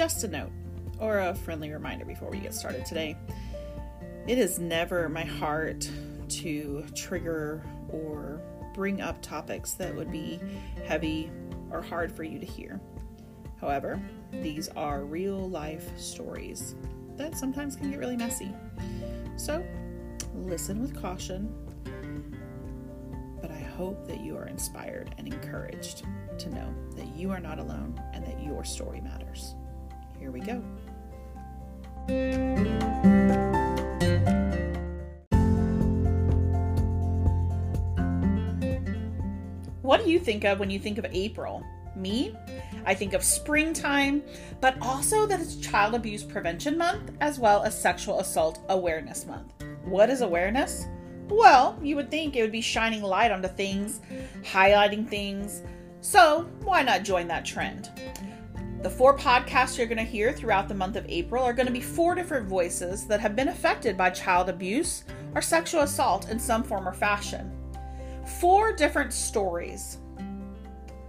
just a note or a friendly reminder before we get started today. It is never my heart to trigger or bring up topics that would be heavy or hard for you to hear. However, these are real life stories that sometimes can get really messy. So, listen with caution, but I hope that you are inspired and encouraged to know that you are not alone and that your story matters. Here we go. What do you think of when you think of April? Me? I think of springtime, but also that it's Child Abuse Prevention Month as well as Sexual Assault Awareness Month. What is awareness? Well, you would think it would be shining light onto things, highlighting things. So, why not join that trend? The four podcasts you're going to hear throughout the month of April are going to be four different voices that have been affected by child abuse or sexual assault in some form or fashion. Four different stories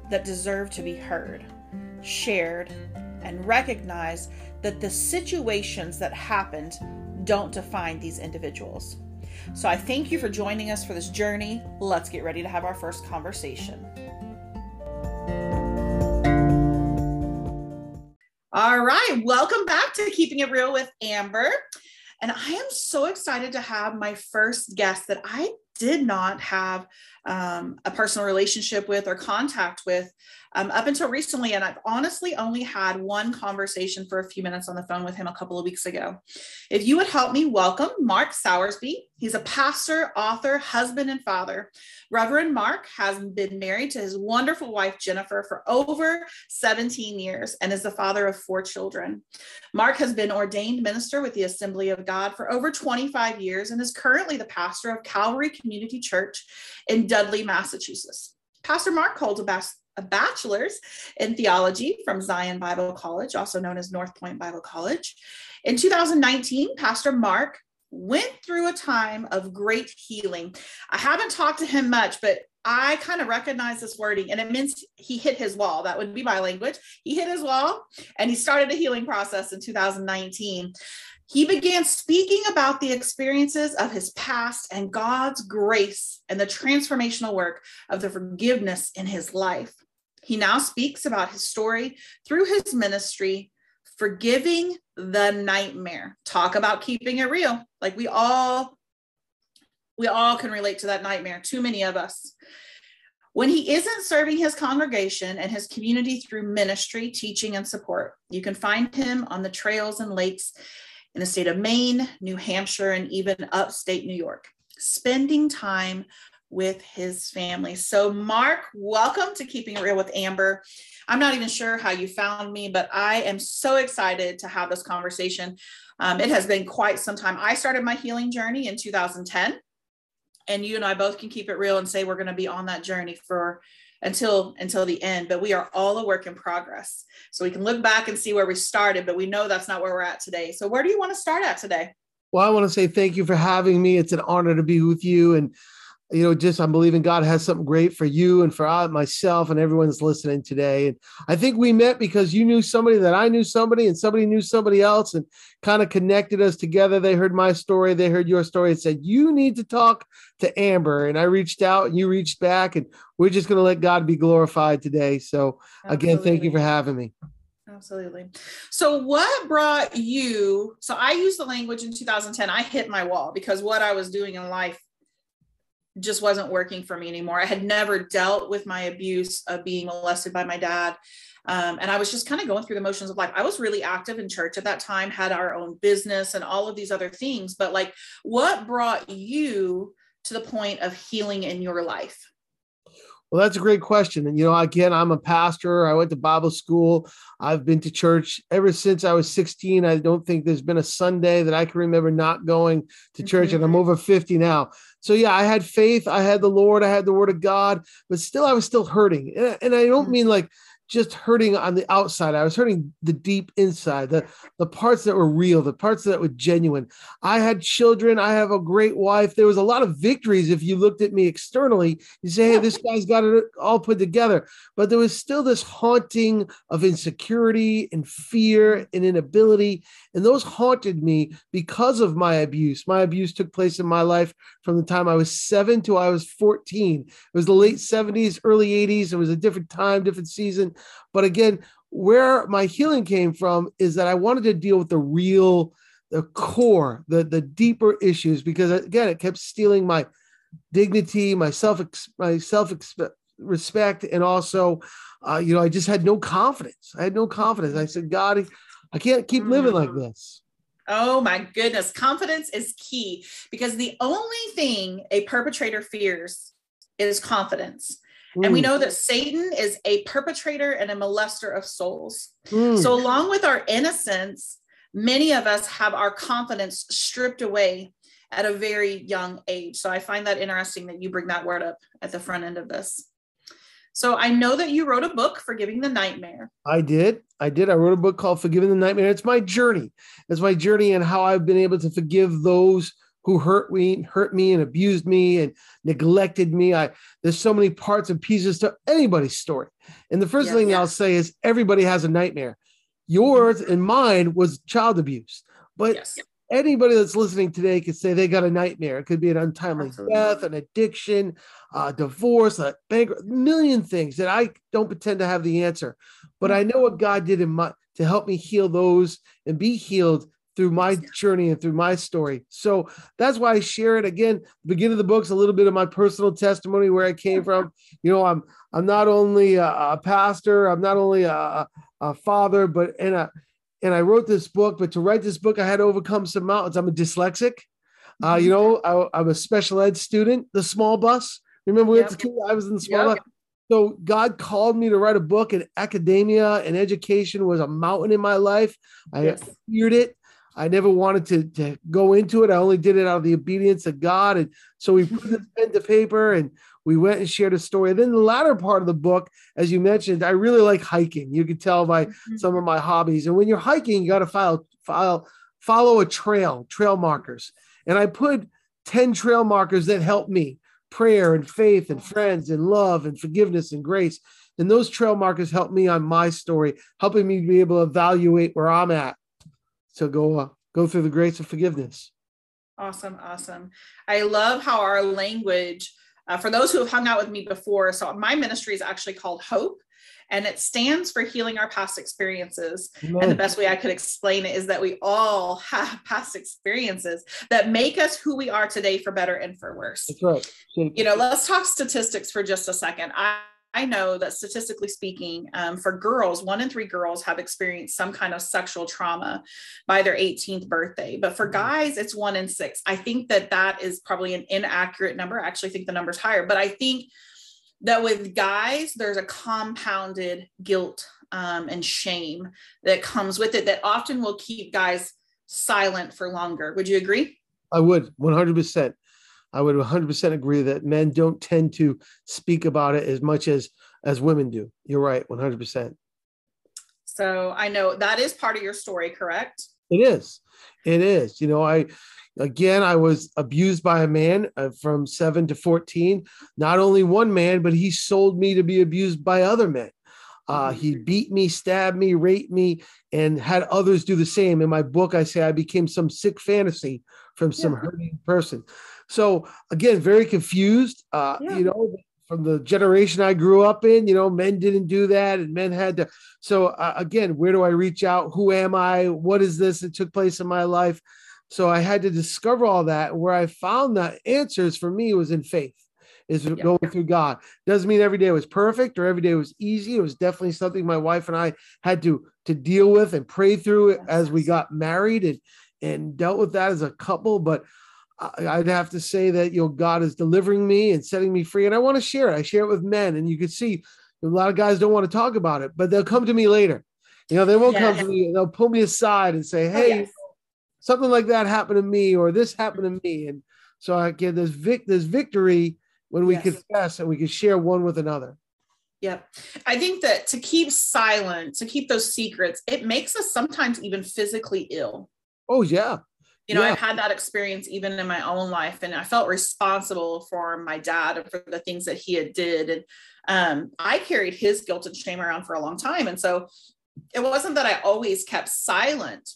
that deserve to be heard, shared, and recognized that the situations that happened don't define these individuals. So I thank you for joining us for this journey. Let's get ready to have our first conversation. All right, welcome back to Keeping It Real with Amber. And I am so excited to have my first guest that I did not have um, a personal relationship with or contact with um, up until recently. And I've honestly only had one conversation for a few minutes on the phone with him a couple of weeks ago. If you would help me welcome Mark Sowersby. He's a pastor, author, husband, and father. Reverend Mark has been married to his wonderful wife, Jennifer, for over 17 years and is the father of four children. Mark has been ordained minister with the Assembly of God for over 25 years and is currently the pastor of Calvary Community Church in Dudley, Massachusetts. Pastor Mark holds a, bas- a bachelor's in theology from Zion Bible College, also known as North Point Bible College. In 2019, Pastor Mark went through a time of great healing. I haven't talked to him much, but I kind of recognize this wording and it means he hit his wall. That would be my language. He hit his wall and he started a healing process in 2019. He began speaking about the experiences of his past and God's grace and the transformational work of the forgiveness in his life. He now speaks about his story through his ministry, forgiving the nightmare. Talk about keeping it real. Like we all we all can relate to that nightmare, too many of us. When he isn't serving his congregation and his community through ministry, teaching, and support, you can find him on the trails and lakes in the state of Maine, New Hampshire, and even upstate New York, spending time with his family. So, Mark, welcome to Keeping It Real with Amber. I'm not even sure how you found me, but I am so excited to have this conversation. Um, it has been quite some time. I started my healing journey in 2010, and you and I both can keep it real and say we're going to be on that journey for until until the end but we are all a work in progress. So we can look back and see where we started but we know that's not where we're at today. So where do you want to start at today? Well i want to say thank you for having me. It's an honor to be with you and you know, just I'm believing God has something great for you and for uh, myself and everyone's listening today. And I think we met because you knew somebody that I knew somebody and somebody knew somebody else and kind of connected us together. They heard my story, they heard your story and said, You need to talk to Amber. And I reached out and you reached back, and we're just going to let God be glorified today. So, Absolutely. again, thank you for having me. Absolutely. So, what brought you? So, I used the language in 2010. I hit my wall because what I was doing in life just wasn't working for me anymore. I had never dealt with my abuse of being molested by my dad. Um, and I was just kind of going through the motions of life. I was really active in church at that time, had our own business and all of these other things. But like, what brought you to the point of healing in your life? Well, that's a great question. And, you know, again, I'm a pastor. I went to Bible school. I've been to church ever since I was 16. I don't think there's been a Sunday that I can remember not going to church, mm-hmm. and I'm over 50 now. So, yeah, I had faith. I had the Lord. I had the word of God, but still, I was still hurting. And, and I don't mm-hmm. mean like just hurting on the outside. I was hurting the deep inside, the, the parts that were real, the parts that were genuine. I had children. I have a great wife. There was a lot of victories. If you looked at me externally, you say, hey, this guy's got it all put together. But there was still this haunting of insecurity and fear and inability. And those haunted me because of my abuse. My abuse took place in my life from the time I was seven to I was 14. It was the late 70s, early 80s. It was a different time, different season. But again, where my healing came from is that I wanted to deal with the real, the core, the the deeper issues because again, it kept stealing my dignity, my self my self respect, and also, uh, you know, I just had no confidence. I had no confidence. I said, God, I can't keep living like mm. this. Oh my goodness. Confidence is key because the only thing a perpetrator fears is confidence. Mm. And we mm. know that Satan is a perpetrator and a molester of souls. Mm. So, along with our innocence, many of us have our confidence stripped away at a very young age. So, I find that interesting that you bring that word up at the front end of this. So, I know that you wrote a book, Forgiving the Nightmare. I did. I did. I wrote a book called Forgiving the Nightmare. It's my journey. It's my journey and how I've been able to forgive those who hurt me, hurt me and abused me and neglected me. I there's so many parts and pieces to anybody's story. And the first yeah, thing yeah. I'll say is everybody has a nightmare. Yours mm-hmm. and mine was child abuse. But yes. anybody that's listening today could say they got a nightmare. It could be an untimely Absolutely. death, an addiction, a divorce, a bank, a million things that I don't pretend to have the answer. But mm-hmm. I know what God did in my to help me heal those and be healed through my journey and through my story. So that's why I share it again. Beginning of the book's a little bit of my personal testimony where I came from. You know, I'm I'm not only a, a pastor, I'm not only a, a father, but and a and I wrote this book. But to write this book, I had to overcome some mountains. I'm a dyslexic. Uh, you mm-hmm. know, I, am a special ed student. The small bus. Remember, we yep. I was in the small yep. bus. So God called me to write a book, and academia and education was a mountain in my life. I yes. feared it. I never wanted to, to go into it. I only did it out of the obedience of God. And so we put this pen to paper and we went and shared a story. And then the latter part of the book, as you mentioned, I really like hiking. You can tell by mm-hmm. some of my hobbies. And when you're hiking, you got to file, file, follow a trail, trail markers. And I put 10 trail markers that help me prayer and faith and friends and love and forgiveness and grace. And those trail markers help me on my story, helping me be able to evaluate where I'm at so go uh, go through the grace of forgiveness. Awesome, awesome. I love how our language, uh, for those who have hung out with me before, so my ministry is actually called Hope, and it stands for healing our past experiences. Amen. And the best way I could explain it is that we all have past experiences that make us who we are today for better and for worse. That's right. You know, let's talk statistics for just a second. I I know that statistically speaking, um, for girls, one in three girls have experienced some kind of sexual trauma by their 18th birthday. But for mm-hmm. guys, it's one in six. I think that that is probably an inaccurate number. I actually think the number's higher. But I think that with guys, there's a compounded guilt um, and shame that comes with it that often will keep guys silent for longer. Would you agree? I would 100%. I would 100% agree that men don't tend to speak about it as much as as women do. You're right, 100%. So I know that is part of your story, correct? It is. It is. You know, I again I was abused by a man uh, from 7 to 14. Not only one man, but he sold me to be abused by other men. Uh, he mm-hmm. beat me, stabbed me, raped me, and had others do the same. In my book, I say I became some sick fantasy from some yeah. hurting person. So again, very confused. Uh, yeah. You know, from the generation I grew up in, you know, men didn't do that, and men had to. So uh, again, where do I reach out? Who am I? What is this that took place in my life? So I had to discover all that. Where I found the answers for me was in faith, is yeah. going through God. Doesn't mean every day was perfect or every day was easy. It was definitely something my wife and I had to to deal with and pray through as we got married and and dealt with that as a couple. But I'd have to say that you know God is delivering me and setting me free, and I want to share it. I share it with men, and you can see a lot of guys don't want to talk about it, but they'll come to me later. You know, they won't come to me. They'll pull me aside and say, oh, "Hey, yes. something like that happened to me, or this happened to me." And so I get this vic, this victory when we yes. confess and we can share one with another. Yep. I think that to keep silent, to keep those secrets, it makes us sometimes even physically ill. Oh, yeah. You know, Yeah. I've had that experience even in my own life, and I felt responsible for my dad and for the things that he had did. And um, I carried his guilt and shame around for a long time. And so it wasn't that I always kept silent,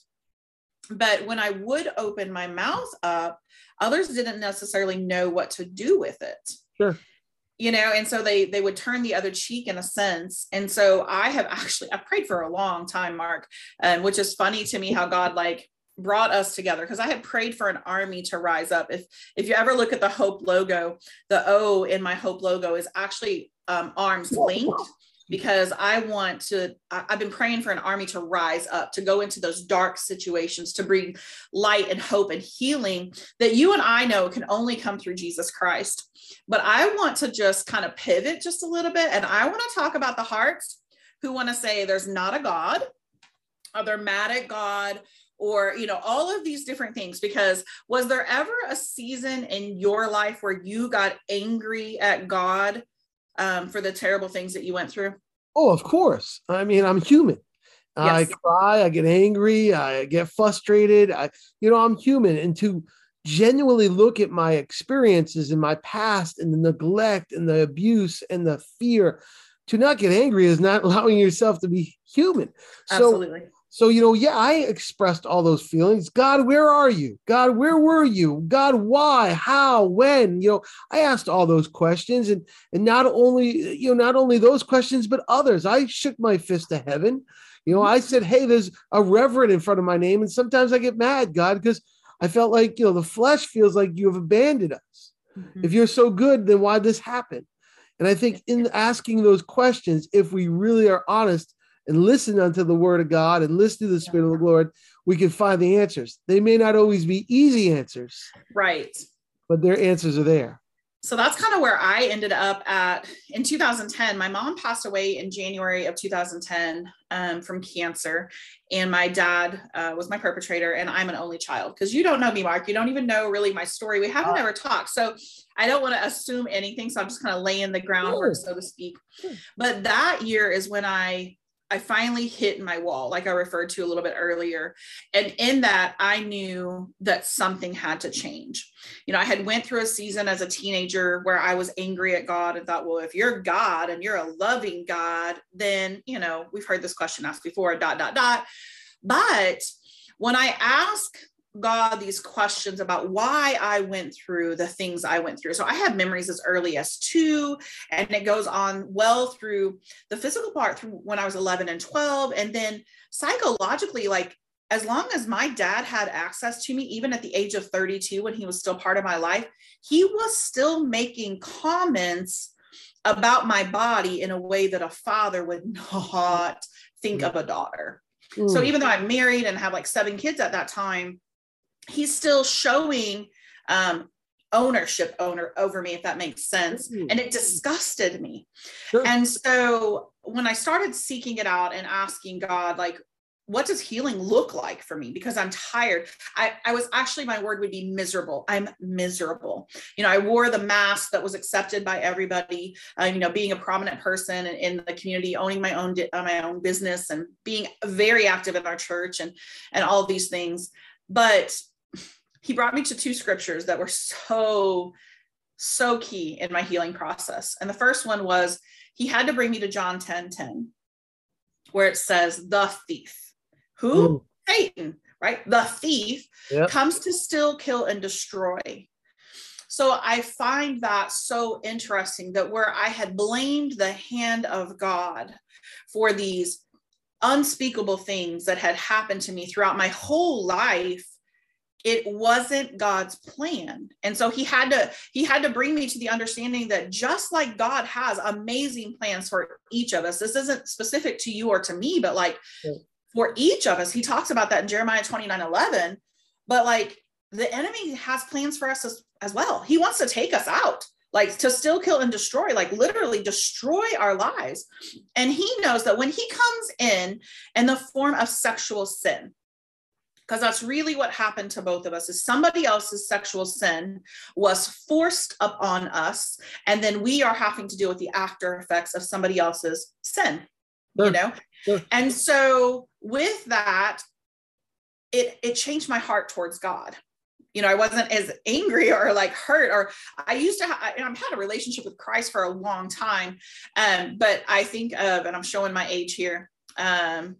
but when I would open my mouth up, others didn't necessarily know what to do with it Sure. you know and so they they would turn the other cheek in a sense and so i have actually i prayed for a long time mark um, which is funny to me how god like brought us together because i had prayed for an army to rise up if if you ever look at the hope logo the o in my hope logo is actually um, arms linked because i want to i've been praying for an army to rise up to go into those dark situations to bring light and hope and healing that you and i know can only come through jesus christ but I want to just kind of pivot just a little bit. And I want to talk about the hearts who want to say there's not a God, or they're mad at God, or, you know, all of these different things. Because was there ever a season in your life where you got angry at God um, for the terrible things that you went through? Oh, of course. I mean, I'm human. I cry, I get angry, I get frustrated. I, you know, I'm human. And to genuinely look at my experiences in my past and the neglect and the abuse and the fear, to not get angry is not allowing yourself to be human. Absolutely. so you know, yeah, I expressed all those feelings. God, where are you? God, where were you? God, why? How? When? You know, I asked all those questions, and and not only you know not only those questions, but others. I shook my fist to heaven. You know, I said, "Hey, there's a reverend in front of my name," and sometimes I get mad, God, because I felt like you know the flesh feels like you have abandoned us. Mhm. If you're so good, then why this happen? And I think in asking those questions, if we really are honest and listen unto the word of God and listen to the Spirit of the Lord, we can find the answers. They may not always be easy answers, Right. but their answers are there. so that's kind of where I ended up at in 2010. My mom passed away in January of 2010 um, from cancer, and my dad uh, was my perpetrator, and I'm an only child. Because you don't know me, Mark, you don't even know really my story. We haven't ever talked, so I don't want to assume anything. So I'm just kind of laying the groundwork, so to speak. Sure. But that year is when I I finally hit my wall, like I referred to a little bit earlier. And in that, I knew that something had to change. You know, I had went through a season as a teenager where I was angry at God and thought, well, if you're God and you're a loving God, then, you know, we've heard this question asked before, dot, dot, dot. But when I ask God these questions about why I went through the things I went through. So I have memories as early as two, and it goes on well through the physical part through when I was 11 and 12. And then psychologically, like as long as my dad had access to me, even at the age of 32, when he was still part of my life, he was still making comments about my body in a way that a father would not think of a daughter. So Mm. even though I'm married and have like seven kids at that time, he's still showing um, ownership owner over me, if that makes sense. Mm. And it disgusted me. Sure. And so when I started seeking it out and asking God, like, what does healing look like for me? Because I'm tired. I, I was actually, my word would be miserable. I'm miserable. You know, I wore the mask that was accepted by everybody. Uh, you know, being a prominent person in, in the community, owning my own di- uh, my own business, and being very active in our church, and and all these things. But he brought me to two scriptures that were so so key in my healing process. And the first one was he had to bring me to John 10 10, where it says, the thief. Who? Mm. Satan, right? The thief Yep. comes to still kill, and destroy. So I find that so interesting that where I had blamed the hand of God for these unspeakable things that had happened to me throughout my whole life it wasn't god's plan. And so he had to he had to bring me to the understanding that just like god has amazing plans for each of us this isn't specific to you or to me but like for each of us. He talks about that in jeremiah 29 11 but like the enemy has plans for us as, as well. He wants to take us out like to still kill and destroy like literally destroy our lives. And he knows that when he comes in in the form of sexual sin because that's really what happened to both of us is somebody else's sexual sin was forced upon us and then we are having to deal with the after effects of somebody else's sin sure. you know sure. and so with that it it changed my heart towards god you know i wasn't as angry or like hurt or i used to ha- i've had a relationship with christ for a long time um, but i think of and i'm showing my age here um,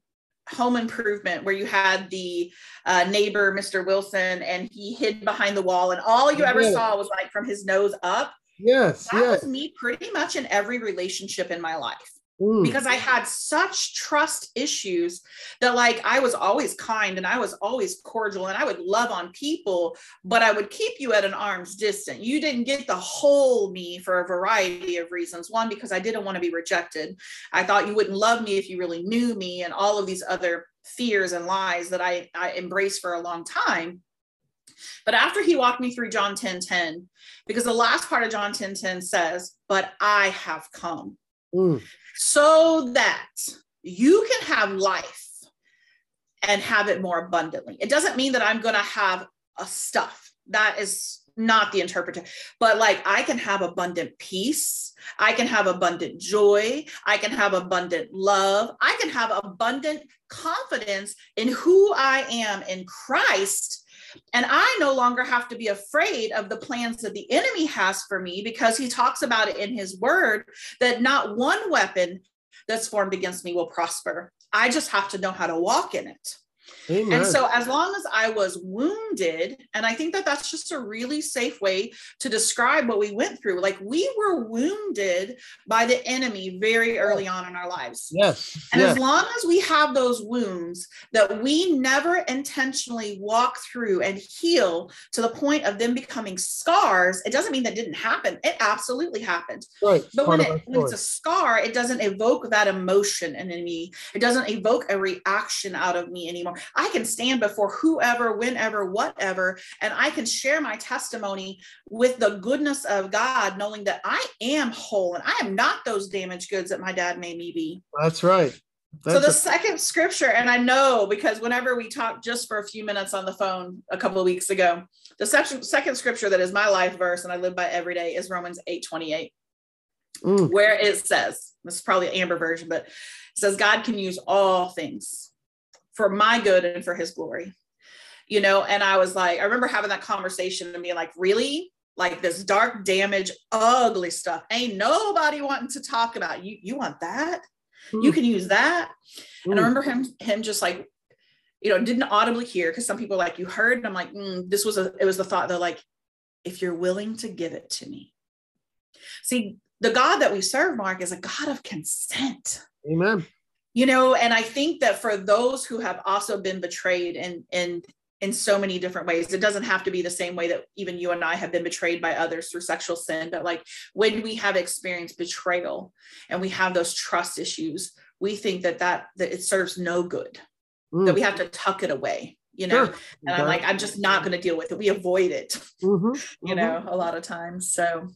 home improvement where you had the uh, neighbor mr wilson and he hid behind the wall and all you ever saw was like from his nose up? Yes that yes. was me pretty much in every relationship in my life Mm. because I had such trust issues that like I was always kind and I was always cordial and I would love on people, but I would keep you at an arm's distance. You didn't get the whole me for a variety of reasons. One, because I didn't want to be rejected. I thought you wouldn't love me if you really knew me and all of these other fears and lies that I, I embraced for a long time. But after he walked me through John 10 10, because the last part of John 10 10 says, But I have come. Mm so that you can have life and have it more abundantly. It doesn't mean that I'm going to have a stuff. That is not the interpretation, but like I can have abundant peace. I can have abundant joy. I can have abundant love. I can have abundant confidence in who I am in Christ. And I no longer have to be afraid of the plans that the enemy has for me because he talks about it in his word that not one weapon that's formed against me will prosper. I just have to know how to walk in it. Amen. And so, as long as I was wounded, and I think that that's just a really safe way to describe what we went through. Like we were wounded by the enemy very early on in our lives. Yes. And yes. as long as we have those wounds that we never intentionally walk through and heal to the point of them becoming scars, it doesn't mean that didn't happen. It absolutely happened. Right. But when, it, when it's a scar, it doesn't evoke that emotion in me. It doesn't evoke a reaction out of me anymore. I can stand before whoever, whenever, whatever, and I can share my testimony with the goodness of God, knowing that I am whole and I am not those damaged goods that my dad made me be. That's right. That's so the a- second scripture, and I know because whenever we talked just for a few minutes on the phone a couple of weeks ago, the second, second scripture that is my life verse and I live by every day is Romans 8 28, Mm. where it says, this is probably an Amber version, but it says, God can use all things for my good and for his glory. You know, and I was like, I remember having that conversation and being like, really? Like this dark, damage, ugly stuff. Ain't nobody wanting to talk about. You you want that? Mm. You can use that. And I Mm. remember him him just like, you know, didn't audibly hear because some people like, you heard. And I'm like, mm, this was a it was the thought though, like, if you're willing to give it to me. See, the God that we serve, Mark, is a God of consent Amen. You know and i think that for those who have also been betrayed in in in so many different ways it doesn't have to be the same way that even you and i have been betrayed by others through sexual sin but like when we have experienced betrayal and we have those trust issues we think that that that it serves no good Mm. that we have to tuck it away you know Sure. and i'm like i'm just not going to deal with it we avoid it Mhm. you Mhm. know a lot of times so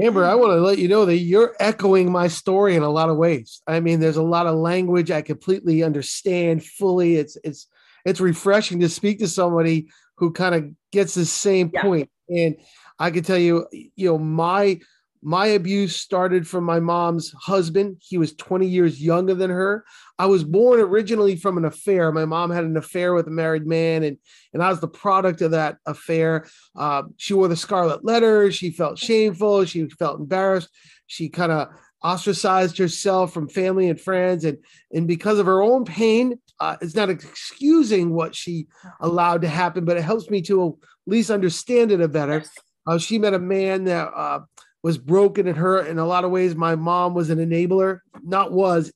Amber, I want to let you know that you're echoing my story in a lot of ways. I mean, there's a lot of language I completely understand fully. It's it's it's refreshing to speak to somebody who kind of gets the same Yeah. point. And I can tell you, you know, my my abuse started from my mom's husband. He was 20 years younger than her. I was born originally from an affair. My mom had an affair with a married man, and and I was the product of that affair. Uh, she wore the scarlet letter. She felt shameful. She felt embarrassed. She kind of ostracized herself from family and friends, and and because of her own pain, uh, it's not excusing what she allowed to happen, but it helps me to at least understand it a better. Uh, she met a man that uh, was broken and hurt in a lot of ways. My mom was an enabler, not was,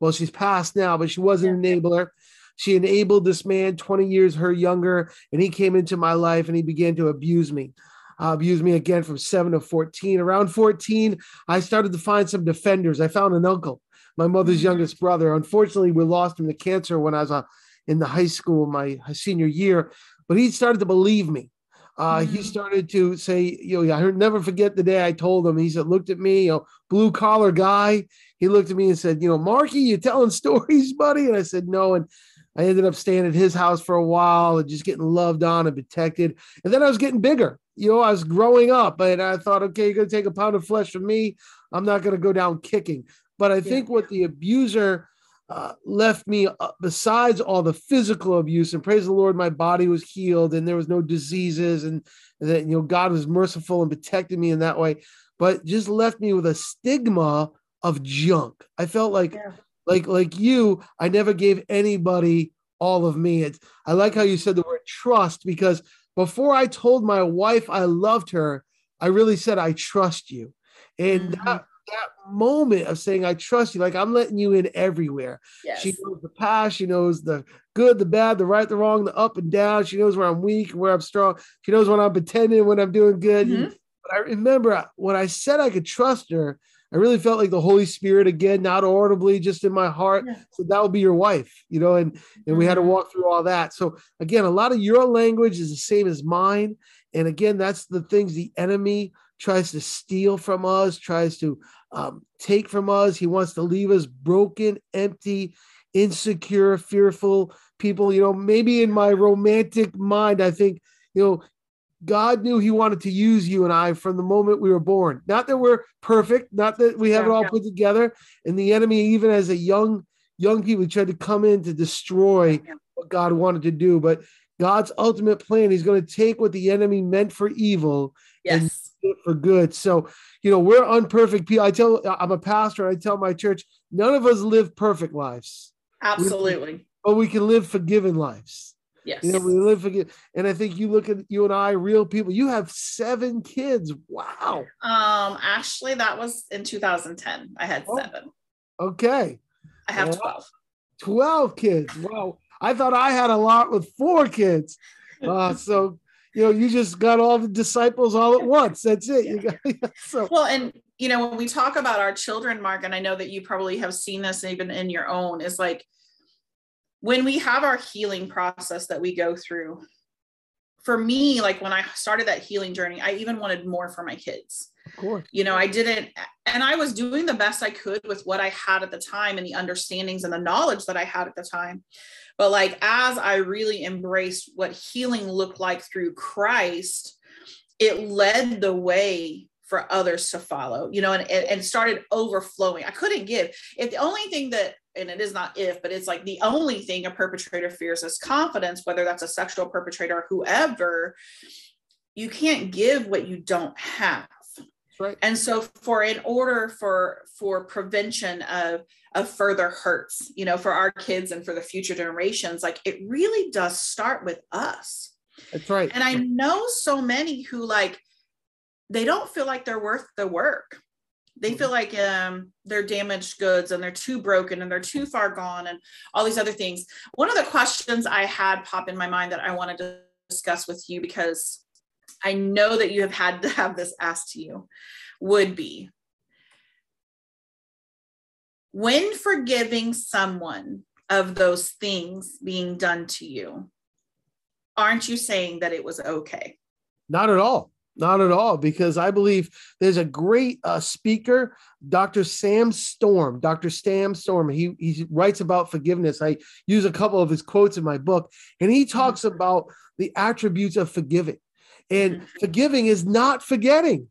well, she's passed now, but she was an enabler. She enabled this man 20 years her younger, and he came into my life and he began to abuse me. Uh, abused me again from seven to 14. Around 14, I started to find some defenders. I found an uncle, my mother's youngest brother. Unfortunately, we lost him to cancer when I was uh, in the high school, my senior year, but he started to believe me. Uh, He Mhm. started to say, you know, I never forget the day I told him. He said, looked at me, you know, blue collar guy. He looked at me and said, you know, Marky, you telling stories, buddy? And I said, no. And I ended up staying at his house for a while and just getting loved on and protected. And then I was getting bigger. You know, I was growing up and I thought, okay, you're going to take a pound of flesh from me. I'm not going to go down kicking. But I think what the abuser uh, left me, uh, besides all the physical abuse, and praise the Lord, my body was healed and there was no diseases, and, and that, you know, God was merciful and protected me in that way, but just left me with a stigma of junk. I felt like, yeah. like, like you, I never gave anybody all of me. It's, I like how you said the word trust because before I told my wife I loved her, I really said, I trust you. And mm-hmm. that, that moment of saying, I trust you, like I'm letting you in everywhere. Yes. She knows the past, she knows the good, the bad, the right, the wrong, the up and down. She knows where I'm weak, where I'm strong. She knows when I'm pretending, when I'm doing good. Mm-hmm. But I remember when I said I could trust her, I really felt like the Holy Spirit again, not audibly, just in my heart. Yeah. So that would be your wife, you know, and and we had to mm-hmm. walk through all that. So again, a lot of your language is the same as mine. And again, that's the things the enemy tries to steal from us, tries to um, take from us. He wants to leave us broken, empty, insecure, fearful people. You know, maybe in my romantic mind, I think, you know, God knew He wanted to use you and I from the moment we were born. Not that we're perfect, not that we have yeah, it all yeah. put together. And the enemy, even as a young young people, tried to come in to destroy yeah. what God wanted to do. But God's ultimate plan, He's going to take what the enemy meant for evil yes. and for good. So, you know, we're unperfect people. I tell, I'm a pastor. I tell my church, none of us live perfect lives. Absolutely. We, but we can live forgiven lives. Yes. You know, we live again. And I think you look at you and I, real people, you have seven kids. Wow. Um, actually, that was in 2010. I had oh, seven. Okay. I have 12. 12 kids. Wow. I thought I had a lot with four kids. Uh, so you know, you just got all the disciples all at once. That's it. You got so. Well, and you know, when we talk about our children, Mark, and I know that you probably have seen this even in your own, is like when we have our healing process that we go through for me like when i started that healing journey i even wanted more for my kids. Of course. You know i didn't and i was doing the best i could with what i had at the time and the understandings and the knowledge that i had at the time but like as i really embraced what healing looked like through christ it led the way for others to follow you know and, and started overflowing i couldn't give if the only thing that and it is not if, but it's like the only thing a perpetrator fears is confidence, whether that's a sexual perpetrator or whoever. You can't give what you don't have. Right. And so for in order for for prevention of of further hurts, you know, for our kids and for the future generations, like it really does start with us. That's right. And I know so many who like they don't feel like they're worth the work they feel like um, they're damaged goods and they're too broken and they're too far gone and all these other things. One of the questions I had pop in my mind that I wanted to discuss with you because I know that you have had to have this asked to you would be when forgiving someone of those things being done to you, aren't you saying that it was okay? Not at all. Not at all, because I believe there's a great uh, speaker, Dr. Sam Storm. Dr. Sam Storm. He he writes about forgiveness. I use a couple of his quotes in my book, and he talks mm-hmm. about the attributes of forgiving. And mm-hmm. forgiving is not forgetting.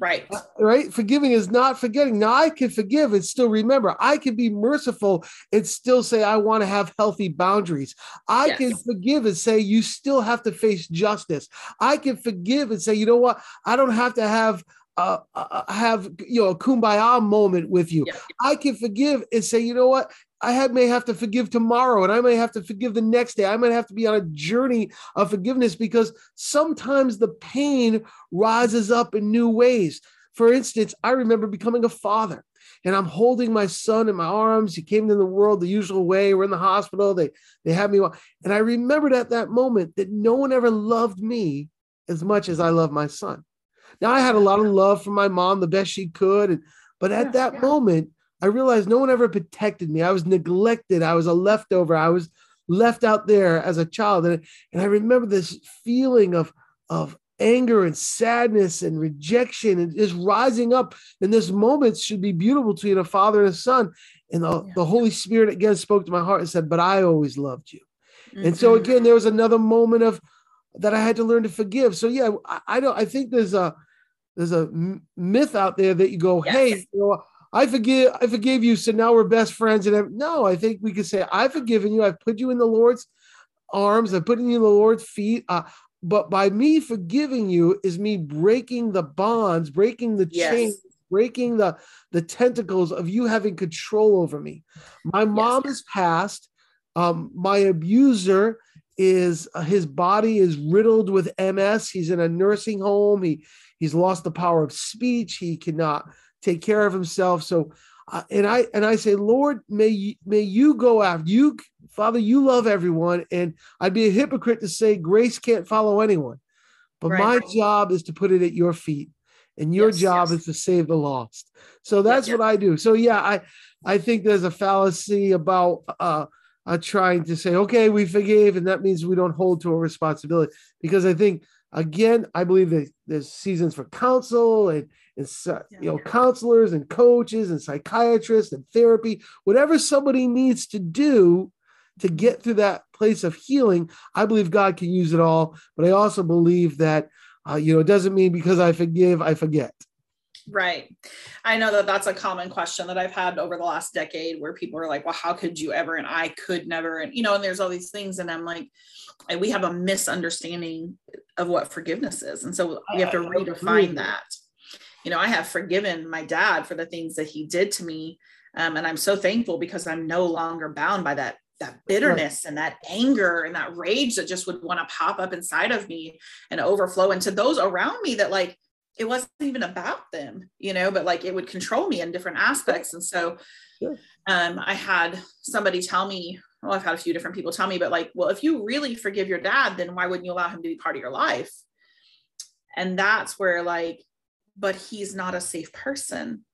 Right. Uh, right. Forgiving is not forgetting. Now I can forgive and still remember. I can be merciful and still say, I want to have healthy boundaries. I yes. can forgive and say, you still have to face justice. I can forgive and say, you know what? I don't have to have uh, uh, have you know a kumbaya moment with you. Yeah. I can forgive and say, you know what? I have, may have to forgive tomorrow and I may have to forgive the next day. I might have to be on a journey of forgiveness because sometimes the pain rises up in new ways. For instance, I remember becoming a father and I'm holding my son in my arms. He came into the world the usual way. We're in the hospital. They they had me, and I remembered at that moment that no one ever loved me as much as I love my son. Now I had a lot of love for my mom, the best she could, and but at that yeah. moment, I realized no one ever protected me. I was neglected. I was a leftover. I was left out there as a child. And, and I remember this feeling of, of anger and sadness and rejection and just rising up And this moment should be beautiful to you, the father and a son. And the, yeah. the Holy Spirit again spoke to my heart and said, But I always loved you. Mm-hmm. And so mm-hmm. again, there was another moment of that I had to learn to forgive. So yeah, I, I don't I think there's a there's a myth out there that you go, yes. hey, you know, I forgive, I forgive you, so now we're best friends. And no, I think we could say, I've forgiven you. I've put you in the Lord's arms. I've put you in the Lord's feet. Uh, but by me forgiving you is me breaking the bonds, breaking the yes. chains, breaking the the tentacles of you having control over me. My mom yes. is passed. Um, my abuser is uh, his body is riddled with MS. He's in a nursing home. He he's lost the power of speech. He cannot take care of himself. So, uh, and I and I say, Lord, may you, may you go after you, Father. You love everyone, and I'd be a hypocrite to say grace can't follow anyone. But right. my job is to put it at your feet, and your yes, job yes. is to save the lost. So that's what I do. So yeah, I I think there's a fallacy about uh, uh trying to say, okay, we forgave, and that means we don't hold to a responsibility. Because I think again, I believe that there's seasons for counsel and and you know counselors and coaches and psychiatrists and therapy whatever somebody needs to do to get through that place of healing i believe god can use it all but i also believe that uh, you know it doesn't mean because i forgive i forget Right. I know that that's a common question that I've had over the last decade where people are like, well, how could you ever? And I could never. And, you know, and there's all these things. And I'm like, and we have a misunderstanding of what forgiveness is. And so we have to redefine that you know, I have forgiven my dad for the things that he did to me. Um, and I'm so thankful because I'm no longer bound by that that bitterness and that anger and that rage that just would want to pop up inside of me and overflow into those around me that like it wasn't even about them, you know, but like it would control me in different aspects. And so um, I had somebody tell me, well, I've had a few different people tell me, but like, well, if you really forgive your dad, then why wouldn't you allow him to be part of your life? And that's where like but he's not a safe person.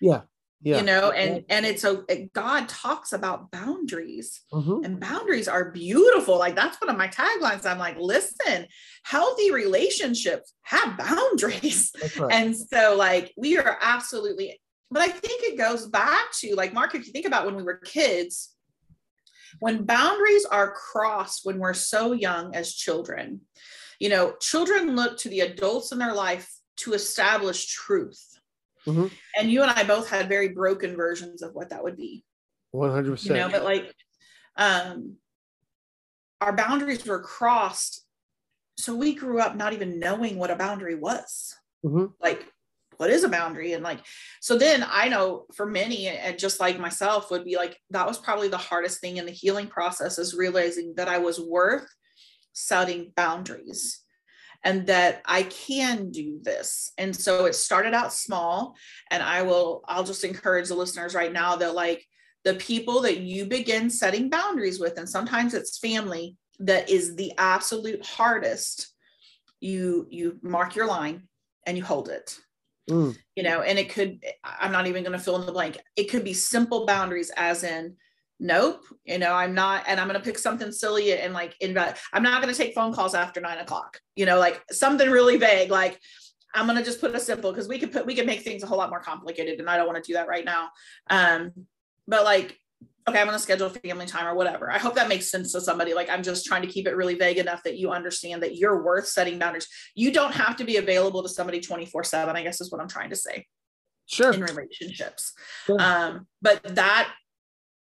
Yeah. Yeah. you know and and it's a god talks about boundaries mm-hmm. and boundaries are beautiful like that's one of my taglines i'm like listen healthy relationships have boundaries right. and so like we are absolutely but i think it goes back to like mark if you think about when we were kids when boundaries are crossed when we're so young as children you know children look to the adults in their life to establish truth. Mm-hmm. And you and I both had very broken versions of what that would be. 100%. You know, but like um our boundaries were crossed. So we grew up not even knowing what a boundary was. Mm-hmm. Like, what is a boundary? And like, so then I know for many, and just like myself, would be like, that was probably the hardest thing in the healing process is realizing that I was worth setting boundaries and that I can do this. And so it started out small. And I will, I'll just encourage the listeners right now that like the people that you begin setting boundaries with, and sometimes it's family that is the absolute hardest. You you mark your line and you hold it. Mm. You know, and it could, I'm not even going to fill in the blank. It could be simple boundaries, as in nope you know i'm not and i'm going to pick something silly and like invest i'm not going to take phone calls after nine o'clock you know like something really vague like i'm going to just put a simple because we could put we could make things a whole lot more complicated and i don't want to do that right now um but like okay i'm going to schedule family time or whatever. I hope that makes sense to somebody like i'm just trying to keep it really vague enough that you understand that you're worth setting boundaries. You don't have to be available to somebody 24 7 i guess is what i'm trying to say sure. in relationships. Sure. um but that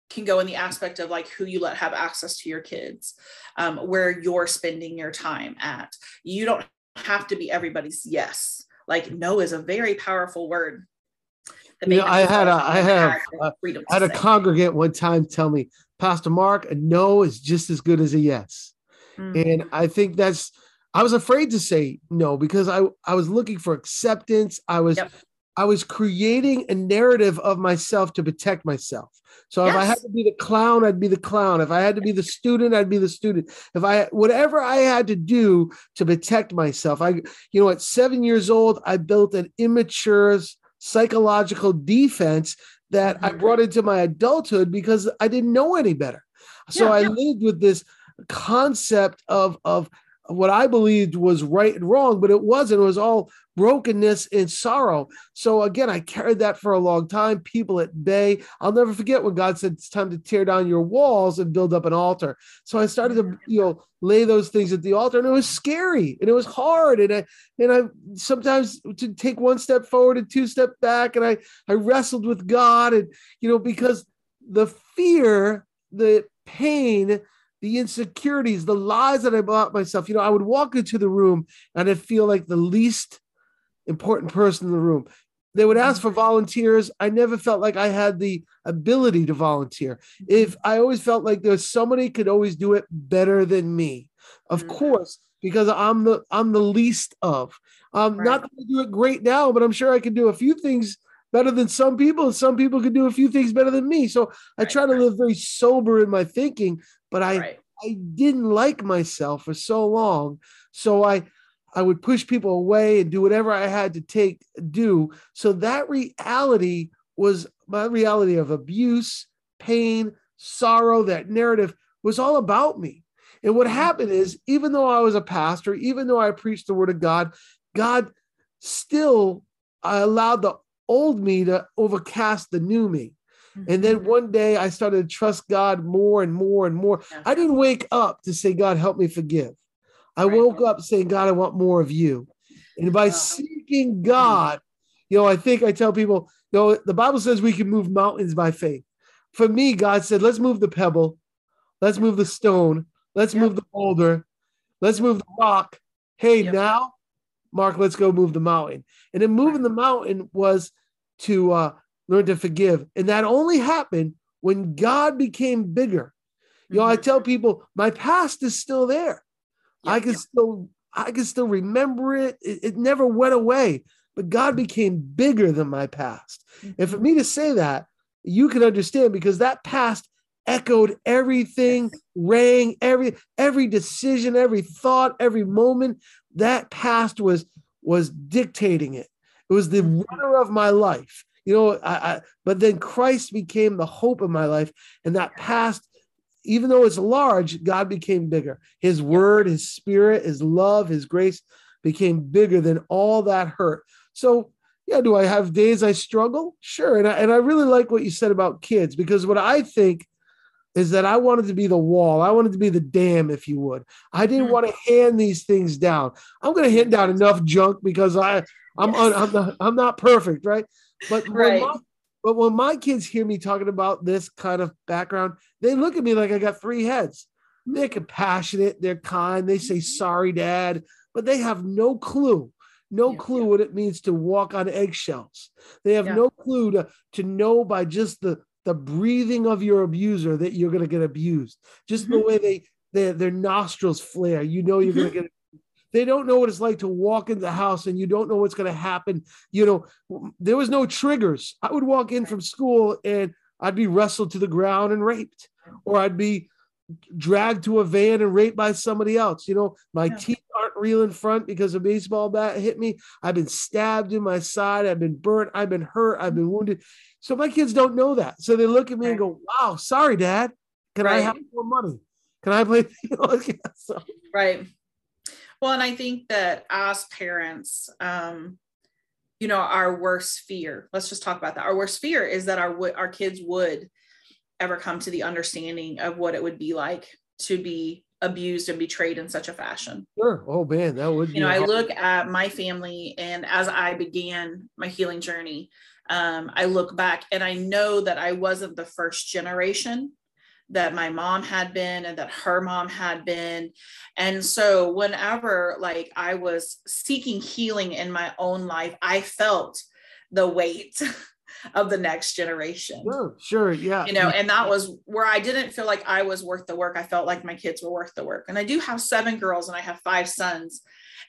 can go in the aspect of like who you let have access to your kids, um, where you're spending your time at. You don't have to be everybody's yes. Like no is a very powerful word. You know, I had a, I have, uh, had a congregant one time tell me, Pastor Mark, a no is just as good as a yes. Mm-hmm. And I think that's, I was afraid to say no because I, I was looking for acceptance. I was, yep. I was creating a narrative of myself to protect myself. So yes. if I had to be the clown, I'd be the clown. If I had to be the student, I'd be the student. If I whatever I had to do to protect myself, I you know at seven years old, I built an immature psychological defense that I mm-hmm. brought into my adulthood because I didn't know any better. So yeah, I yeah. lived with this concept of of what I believed was right and wrong, but it wasn't. It was all brokenness and sorrow. So again, I carried that for a long time. People at bay. I'll never forget when God said it's time to tear down your walls and build up an altar. So I started to, you know, lay those things at the altar, and it was scary and it was hard. And I and I sometimes to take one step forward and two step back, and I I wrestled with God, and you know, because the fear, the pain the insecurities, the lies that I bought myself. You know, I would walk into the room and I'd feel like the least important person in the room. They would ask for volunteers. I never felt like I had the ability to volunteer. If I always felt like there's somebody could always do it better than me. Of mm-hmm. course, because I'm the I'm the least of. Um, right. not that I do it great now, but I'm sure I can do a few things better than some people, and some people can do a few things better than me. So I try to live very sober in my thinking, but I right. I didn't like myself for so long. So I I would push people away and do whatever I had to take do. So that reality was my reality of abuse, pain, sorrow, that narrative was all about me. And what mm-hmm. happened is, even though I was a pastor, even though I preached the word of God, God still I allowed the old me to overcast the new me. And then mm-hmm. one day I started to trust God more and more and more. I didn't wake up to say, God, help me forgive. I right. woke up saying, God, I want more of you. And by seeking God, you know, I think I tell people, you know, the Bible says we can move mountains by faith. For me, God said, let's move the pebble, let's move the stone, let's yep. move the boulder, let's move the rock. Hey, yep. now, Mark, let's go move the mountain. And then moving the mountain was to uh, learn to forgive. And that only happened when God became bigger. You know, I mm-hmm. tell people my past is still there. Yeah, I can yeah. still I can still remember it. it. It never went away, but God became bigger than my past. Mm-hmm. And for me to say that, you can understand because that past echoed everything, rang every every decision, every thought, every moment. That past was was dictating it. It was the mm-hmm. runner of my life you know I, I, but then christ became the hope of my life and that past even though it's large god became bigger his word his spirit his love his grace became bigger than all that hurt so yeah do i have days i struggle sure and I, and I really like what you said about kids because what i think is that I wanted to be the wall. I wanted to be the dam, if you would. I didn't mm. want to hand these things down. I'm going to hand down enough junk because I, I'm, yes. un, I'm, not, I'm not perfect, right? But right. My, but when my kids hear me talking about this kind of background, they look at me like I got three heads. They're compassionate, they're kind, they say sorry, dad, but they have no clue, no yeah, clue yeah. what it means to walk on eggshells. They have yeah. no clue to, to know by just the the breathing of your abuser that you're going to get abused. Just mm-hmm. the way they, they their nostrils flare, you know you're mm-hmm. going to get they don't know what it's like to walk in the house and you don't know what's going to happen. You know, there was no triggers. I would walk in from school and I'd be wrestled to the ground and raped, or I'd be dragged to a van and raped by somebody else. You know, my yeah. teeth aren't real in front because a baseball bat hit me. I've been stabbed in my side. I've been burnt. I've been hurt. I've been wounded. So my kids don't know that. So they look at me right. and go, "Wow, sorry, Dad. Can right. I have more money? Can I play?" so. Right. Well, and I think that as parents, um, you know, our worst fear, let's just talk about that. Our worst fear is that our our kids would ever come to the understanding of what it would be like to be abused and betrayed in such a fashion. Sure. Oh man, that would you know, I look at my family and as I began my healing journey, um, I look back and I know that I wasn't the first generation that my mom had been and that her mom had been. And so whenever like I was seeking healing in my own life, I felt the weight of the next generation. Sure, sure, yeah. You know, and that was where I didn't feel like I was worth the work. I felt like my kids were worth the work. And I do have seven girls and I have five sons.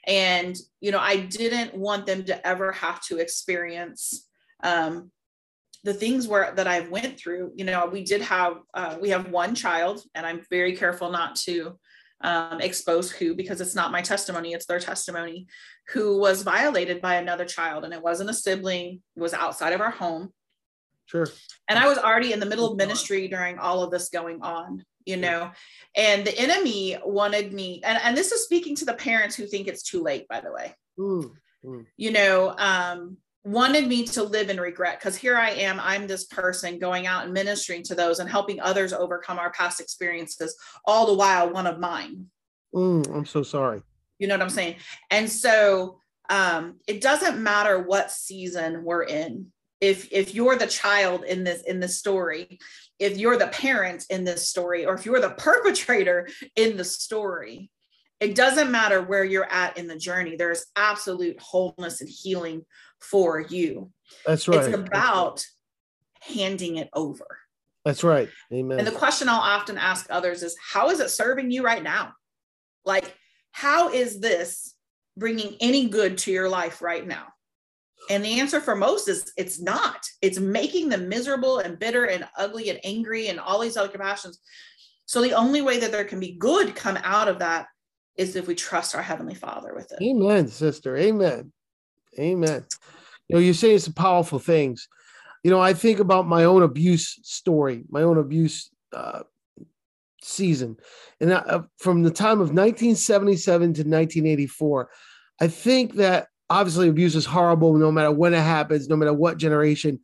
And, you know, I didn't want them to ever have to experience um, the things where that I've went through, you know, we did have uh, we have one child, and I'm very careful not to um, expose who because it's not my testimony, it's their testimony, who was violated by another child, and it wasn't a sibling, it was outside of our home, Sure. And I was already in the middle of ministry during all of this going on, you know, and the enemy wanted me, and, and this is speaking to the parents who think it's too late, by the way. Mm, mm. You know, um, wanted me to live in regret because here I am, I'm this person going out and ministering to those and helping others overcome our past experiences, all the while one of mine. Mm, I'm so sorry. You know what I'm saying? And so um, it doesn't matter what season we're in. If if you're the child in this in this story, if you're the parent in this story, or if you're the perpetrator in the story, it doesn't matter where you're at in the journey. There's absolute wholeness and healing for you. That's right. It's about handing it over. That's right. Amen. And the question I'll often ask others is how is it serving you right now? Like, how is this bringing any good to your life right now? And the answer for most is it's not. It's making them miserable and bitter and ugly and angry and all these other passions. So the only way that there can be good come out of that is if we trust our heavenly Father with it. Amen, sister. Amen. Amen. You know, you're saying some powerful things. You know, I think about my own abuse story, my own abuse uh, season, and uh, from the time of 1977 to 1984, I think that obviously abuse is horrible no matter when it happens, no matter what generation.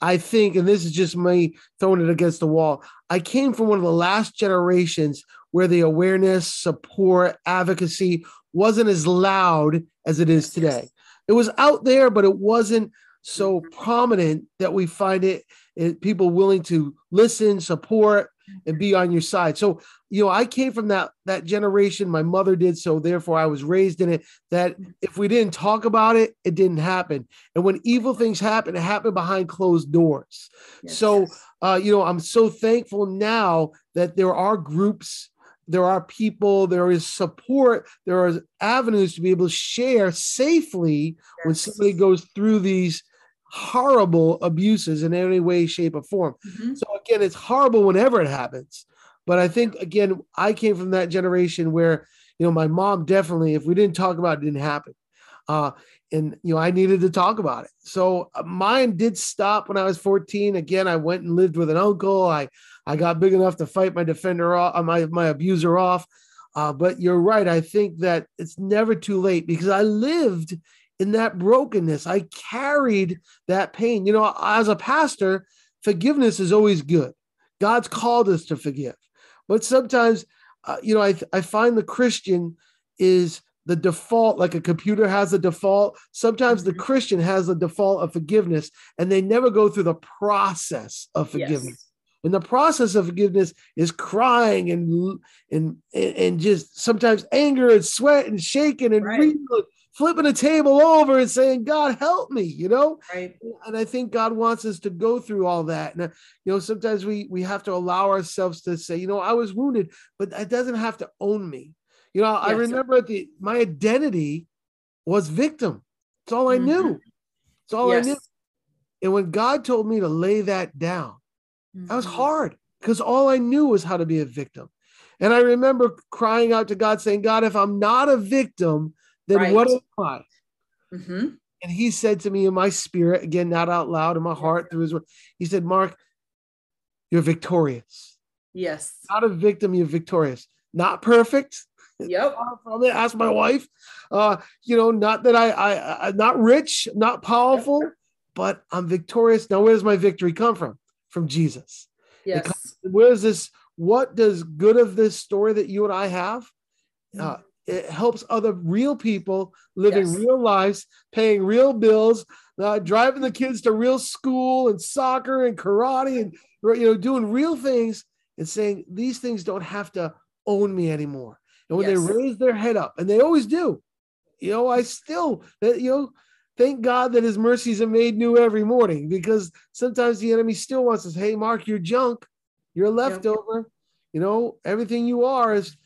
I think, and this is just me throwing it against the wall, I came from one of the last generations where the awareness, support, advocacy wasn't as loud as it is today. It was out there, but it wasn't so prominent that we find it, it people willing to listen, support, and be on your side. So, you know, I came from that that generation. My mother did, so therefore I was raised in it. That if we didn't talk about it, it didn't happen. And when evil things happen, it happened behind closed doors. Yes. So, uh, you know, I'm so thankful now that there are groups there are people, there is support, there are avenues to be able to share safely yes. when somebody goes through these horrible abuses in any way, shape, or form. Mm-hmm. So again, it's horrible whenever it happens. But I think again, I came from that generation where you know my mom definitely, if we didn't talk about it, it didn't happen. Uh, and you know I needed to talk about it. So uh, mine did stop when I was 14. Again, I went and lived with an uncle. I I got big enough to fight my defender off, uh, my my abuser off. Uh, but you're right. I think that it's never too late because I lived in that brokenness. I carried that pain. You know, as a pastor, forgiveness is always good. God's called us to forgive, but sometimes, uh, you know, I I find the Christian is the default, like a computer has a default. Sometimes the mm-hmm. Christian has the default of forgiveness, and they never go through the process of forgiveness. Yes. And the process of forgiveness is crying and and and just sometimes anger and sweat and shaking and right. flipping a table over and saying, "God help me," you know. Right. And I think God wants us to go through all that. And you know, sometimes we we have to allow ourselves to say, you know, I was wounded, but that doesn't have to own me. You know, yes. I remember the my identity was victim. It's all I mm-hmm. knew. It's all yes. I knew. And when God told me to lay that down, mm-hmm. that was hard because all I knew was how to be a victim. And I remember crying out to God, saying, God, if I'm not a victim, then right. what am I? Mm-hmm. And he said to me in my spirit, again, not out loud, in my heart through his word, he said, Mark, you're victorious. Yes. Not a victim, you're victorious. Not perfect, Yep. From it, ask my wife. Uh, you know, not that I, I, I not rich, not powerful, but I'm victorious. Now, where does my victory come from? From Jesus. Yes. Comes, where is this? What does good of this story that you and I have? Mm. Uh, it helps other real people living yes. real lives, paying real bills, uh, driving the kids to real school and soccer and karate and you know doing real things and saying these things don't have to own me anymore. And when yes. they raise their head up, and they always do, you know, I still, you know, thank God that his mercies are made new every morning because sometimes the enemy still wants us, hey, Mark, you're junk, you're a leftover. Yep. You know, everything you are is,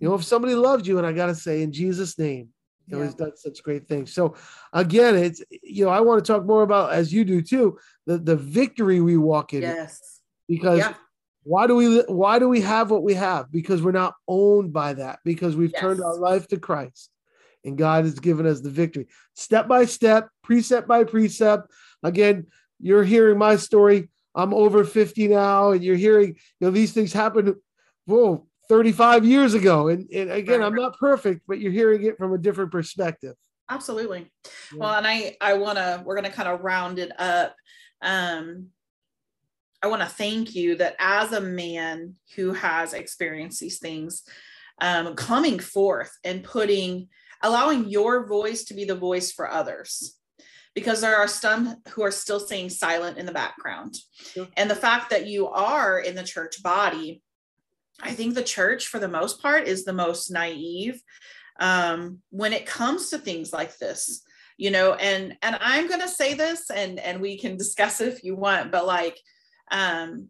you know, if somebody loved you, and I got to say, in Jesus' name, you know, yeah. he's done such great things. So again, it's, you know, I want to talk more about, as you do too, the, the victory we walk in. Yes. Because yeah. Why do we why do we have what we have? Because we're not owned by that, because we've yes. turned our life to Christ. And God has given us the victory. Step by step, precept by precept. Again, you're hearing my story. I'm over 50 now, and you're hearing, you know, these things happen, whoa, 35 years ago. And, and again. I'm not perfect, but you're hearing it from a different perspective. Absolutely. Yeah. Well, and I, I want to, we're going to kind of round it up. Um, I want to thank you that as a man who has experienced these things, um, coming forth and putting, allowing your voice to be the voice for others because there are some who are still staying silent in the background. Sure. And the fact that you are in the church body, I think the church, for the most part, is the most naive um, when it comes to things like this. You know, and and I'm gonna say this, and and we can discuss it if you want, but like, um,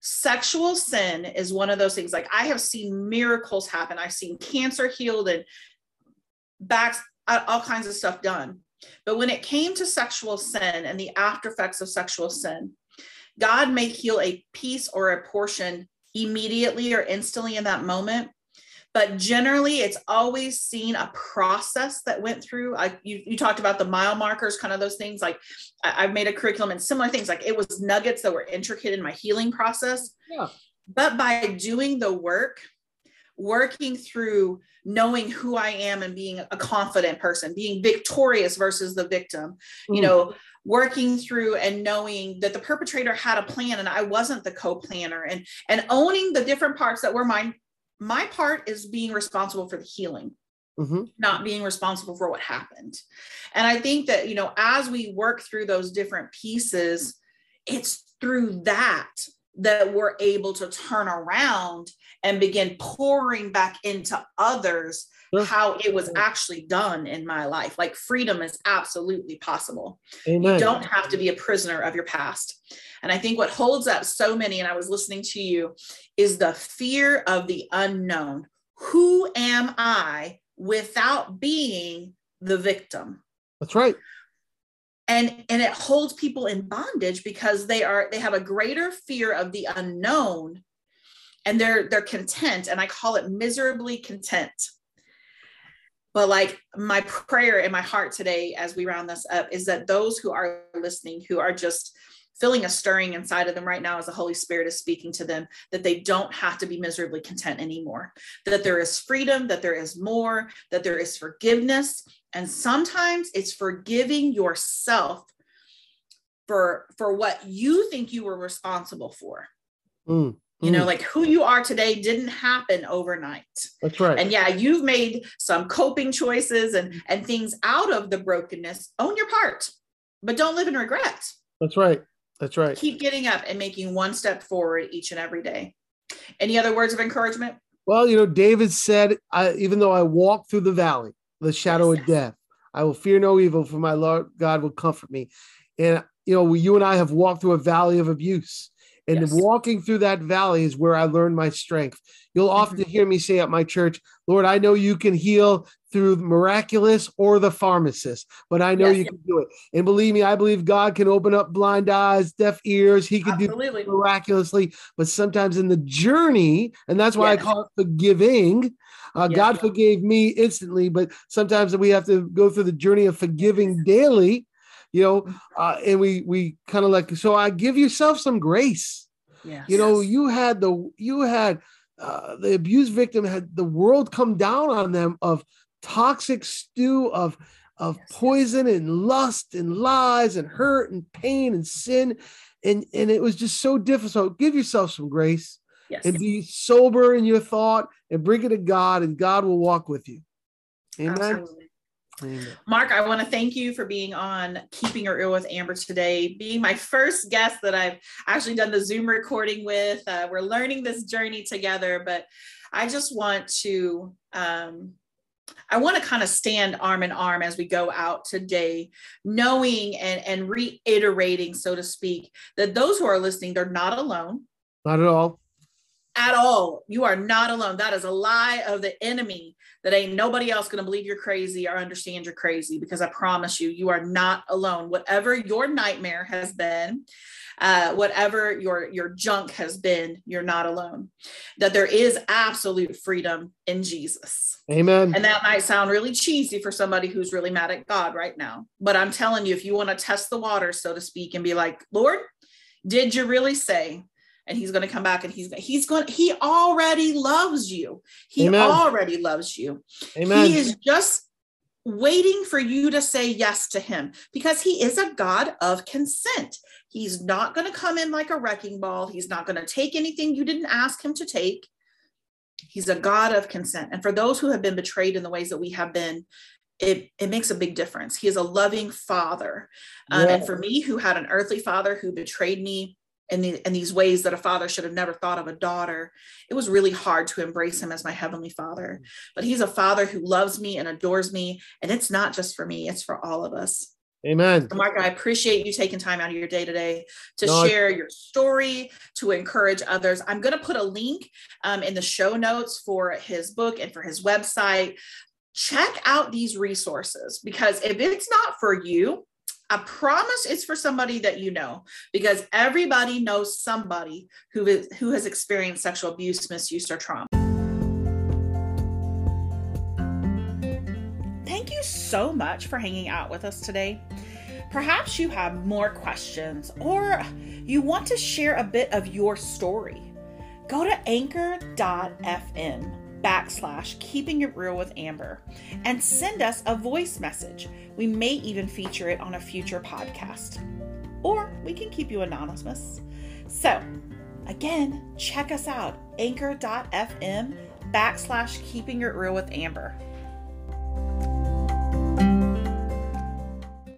sexual sin is one of those things. Like I have seen miracles happen. I've seen cancer healed and backs all kinds of stuff done. But when it came to sexual sin and the after effects of sexual sin, God may heal a piece or a portion immediately or instantly in that moment. But generally, it's always seen a process that went through. I, you, you talked about the mile markers, kind of those things. Like I, I've made a curriculum and similar things. Like it was nuggets that were intricate in my healing process. Yeah. But by doing the work, working through knowing who I am and being a confident person, being victorious versus the victim, mm. you know, working through and knowing that the perpetrator had a plan and I wasn't the co-planner and and owning the different parts that were mine. My part is being responsible for the healing. Mm-hmm. Not being responsible for what happened. And I think that, you know, as we work through those different pieces, it's through that that we're able to turn around and begin pouring back into others. How it was actually done in my life. Like freedom is absolutely possible. Amen. You don't have to be a prisoner of your past. And I think what holds up so many, and I was listening to you, is the fear of the unknown. Who am I without being the victim? That's right and and it holds people in bondage because they are they have a greater fear of the unknown and they're they're content and i call it miserably content but like my prayer in my heart today as we round this up is that those who are listening who are just feeling a stirring inside of them right now as the holy spirit is speaking to them that they don't have to be miserably content anymore. That there is freedom that there is more that there is forgiveness. And sometimes it's forgiving yourself for for what you think you were responsible for. Mm, you know mm. like who you are today didn't happen overnight. That's right. And yeah you've made some coping choices and and things out of the brokenness. Own your part but don't live in regret. That's right. That's right. Keep getting up and making one step forward each and every day. Any other words of encouragement? Well you know david said I, even though i walk through the valley the shadow yes, of death I will fear no evil, for my Lord God will comfort me. And you know, you and I have walked through a valley of abuse. And yes. walking through that valley is where I learned my strength. You'll mm-hmm. often hear me say at my church, Lord, I know you can heal through miraculous or the pharmacist, but I know yes, you yes. can do it. And believe me, I believe God can open up blind eyes, deaf ears. He can Absolutely. do miraculously, but sometimes in the journey, and that's why. I call it forgiving. Uh, God forgave me instantly, but sometimes we have to go through the journey of forgiving daily you know, mm. uh, and we we kind of like so I give yourself some grace. Yeah. You know, you had the you had uh, the abused victim had the world come down on them of toxic stew of of yes, poison yes. and lust and lies and hurt and pain and sin and and it was just so difficult give yourself some grace yes. and be sober in your thought and bring it to god and god will walk with you amen Absolutely. Mark, I want to thank you for being on Keeping It Real with Amber today, being my first guest that I've actually done the Zoom recording with. Uh, we're learning this journey together, but I just want to, um, I want to kind of stand arm in arm as we go out today, knowing and, and reiterating, so to speak, that those who are listening, they're not alone. Not at all at all. You are not alone. That is a lie of the enemy that ain't nobody else going to believe you're crazy or understand you're crazy because I promise you, you are not alone. Whatever your nightmare has been, uh, whatever your your junk has been, you're not alone. That there is absolute freedom in Jesus. Amen. And that might sound really cheesy for somebody who's really mad at God right now. But I'm telling you, if you want to test the water, so to speak, and be like, Lord, did you really say? And he's going to come back and he's he's going he already loves you. He Amen. already loves you. Amen. He is just waiting for you to say yes to him because he is a God of consent. He's not going to come in like a wrecking ball. He's not going to take anything you didn't ask him to take. He's a God of consent. And for those who have been betrayed in the ways that we have been, it, it makes a big difference. He is a loving father. Um, Yeah. And for me, who had an earthly father who betrayed me in, the, these ways that a father should have never thought of a daughter, it was really hard to embrace him as my heavenly father. But he's a father who loves me and adores me. And it's not just for me, it's for all of us. Amen. So Mark, I appreciate you taking time out of your day today to No, I- share your story, to encourage others. I'm going to put a link um, in the show notes for his book and for his website. Check out these resources because if it's not for you, I promise it's for somebody that you know because everybody knows somebody who is who has experienced sexual abuse, misuse, or trauma. Thank you so much for hanging out with us today. Perhaps you have more questions or you want to share a bit of your story. Go to anchor.fm backslash keeping it real with Amber and send us a voice message. We may even feature it on a future podcast. Or we can keep you anonymous. So, again, check us out anchor.fm backslash keeping it real with Amber.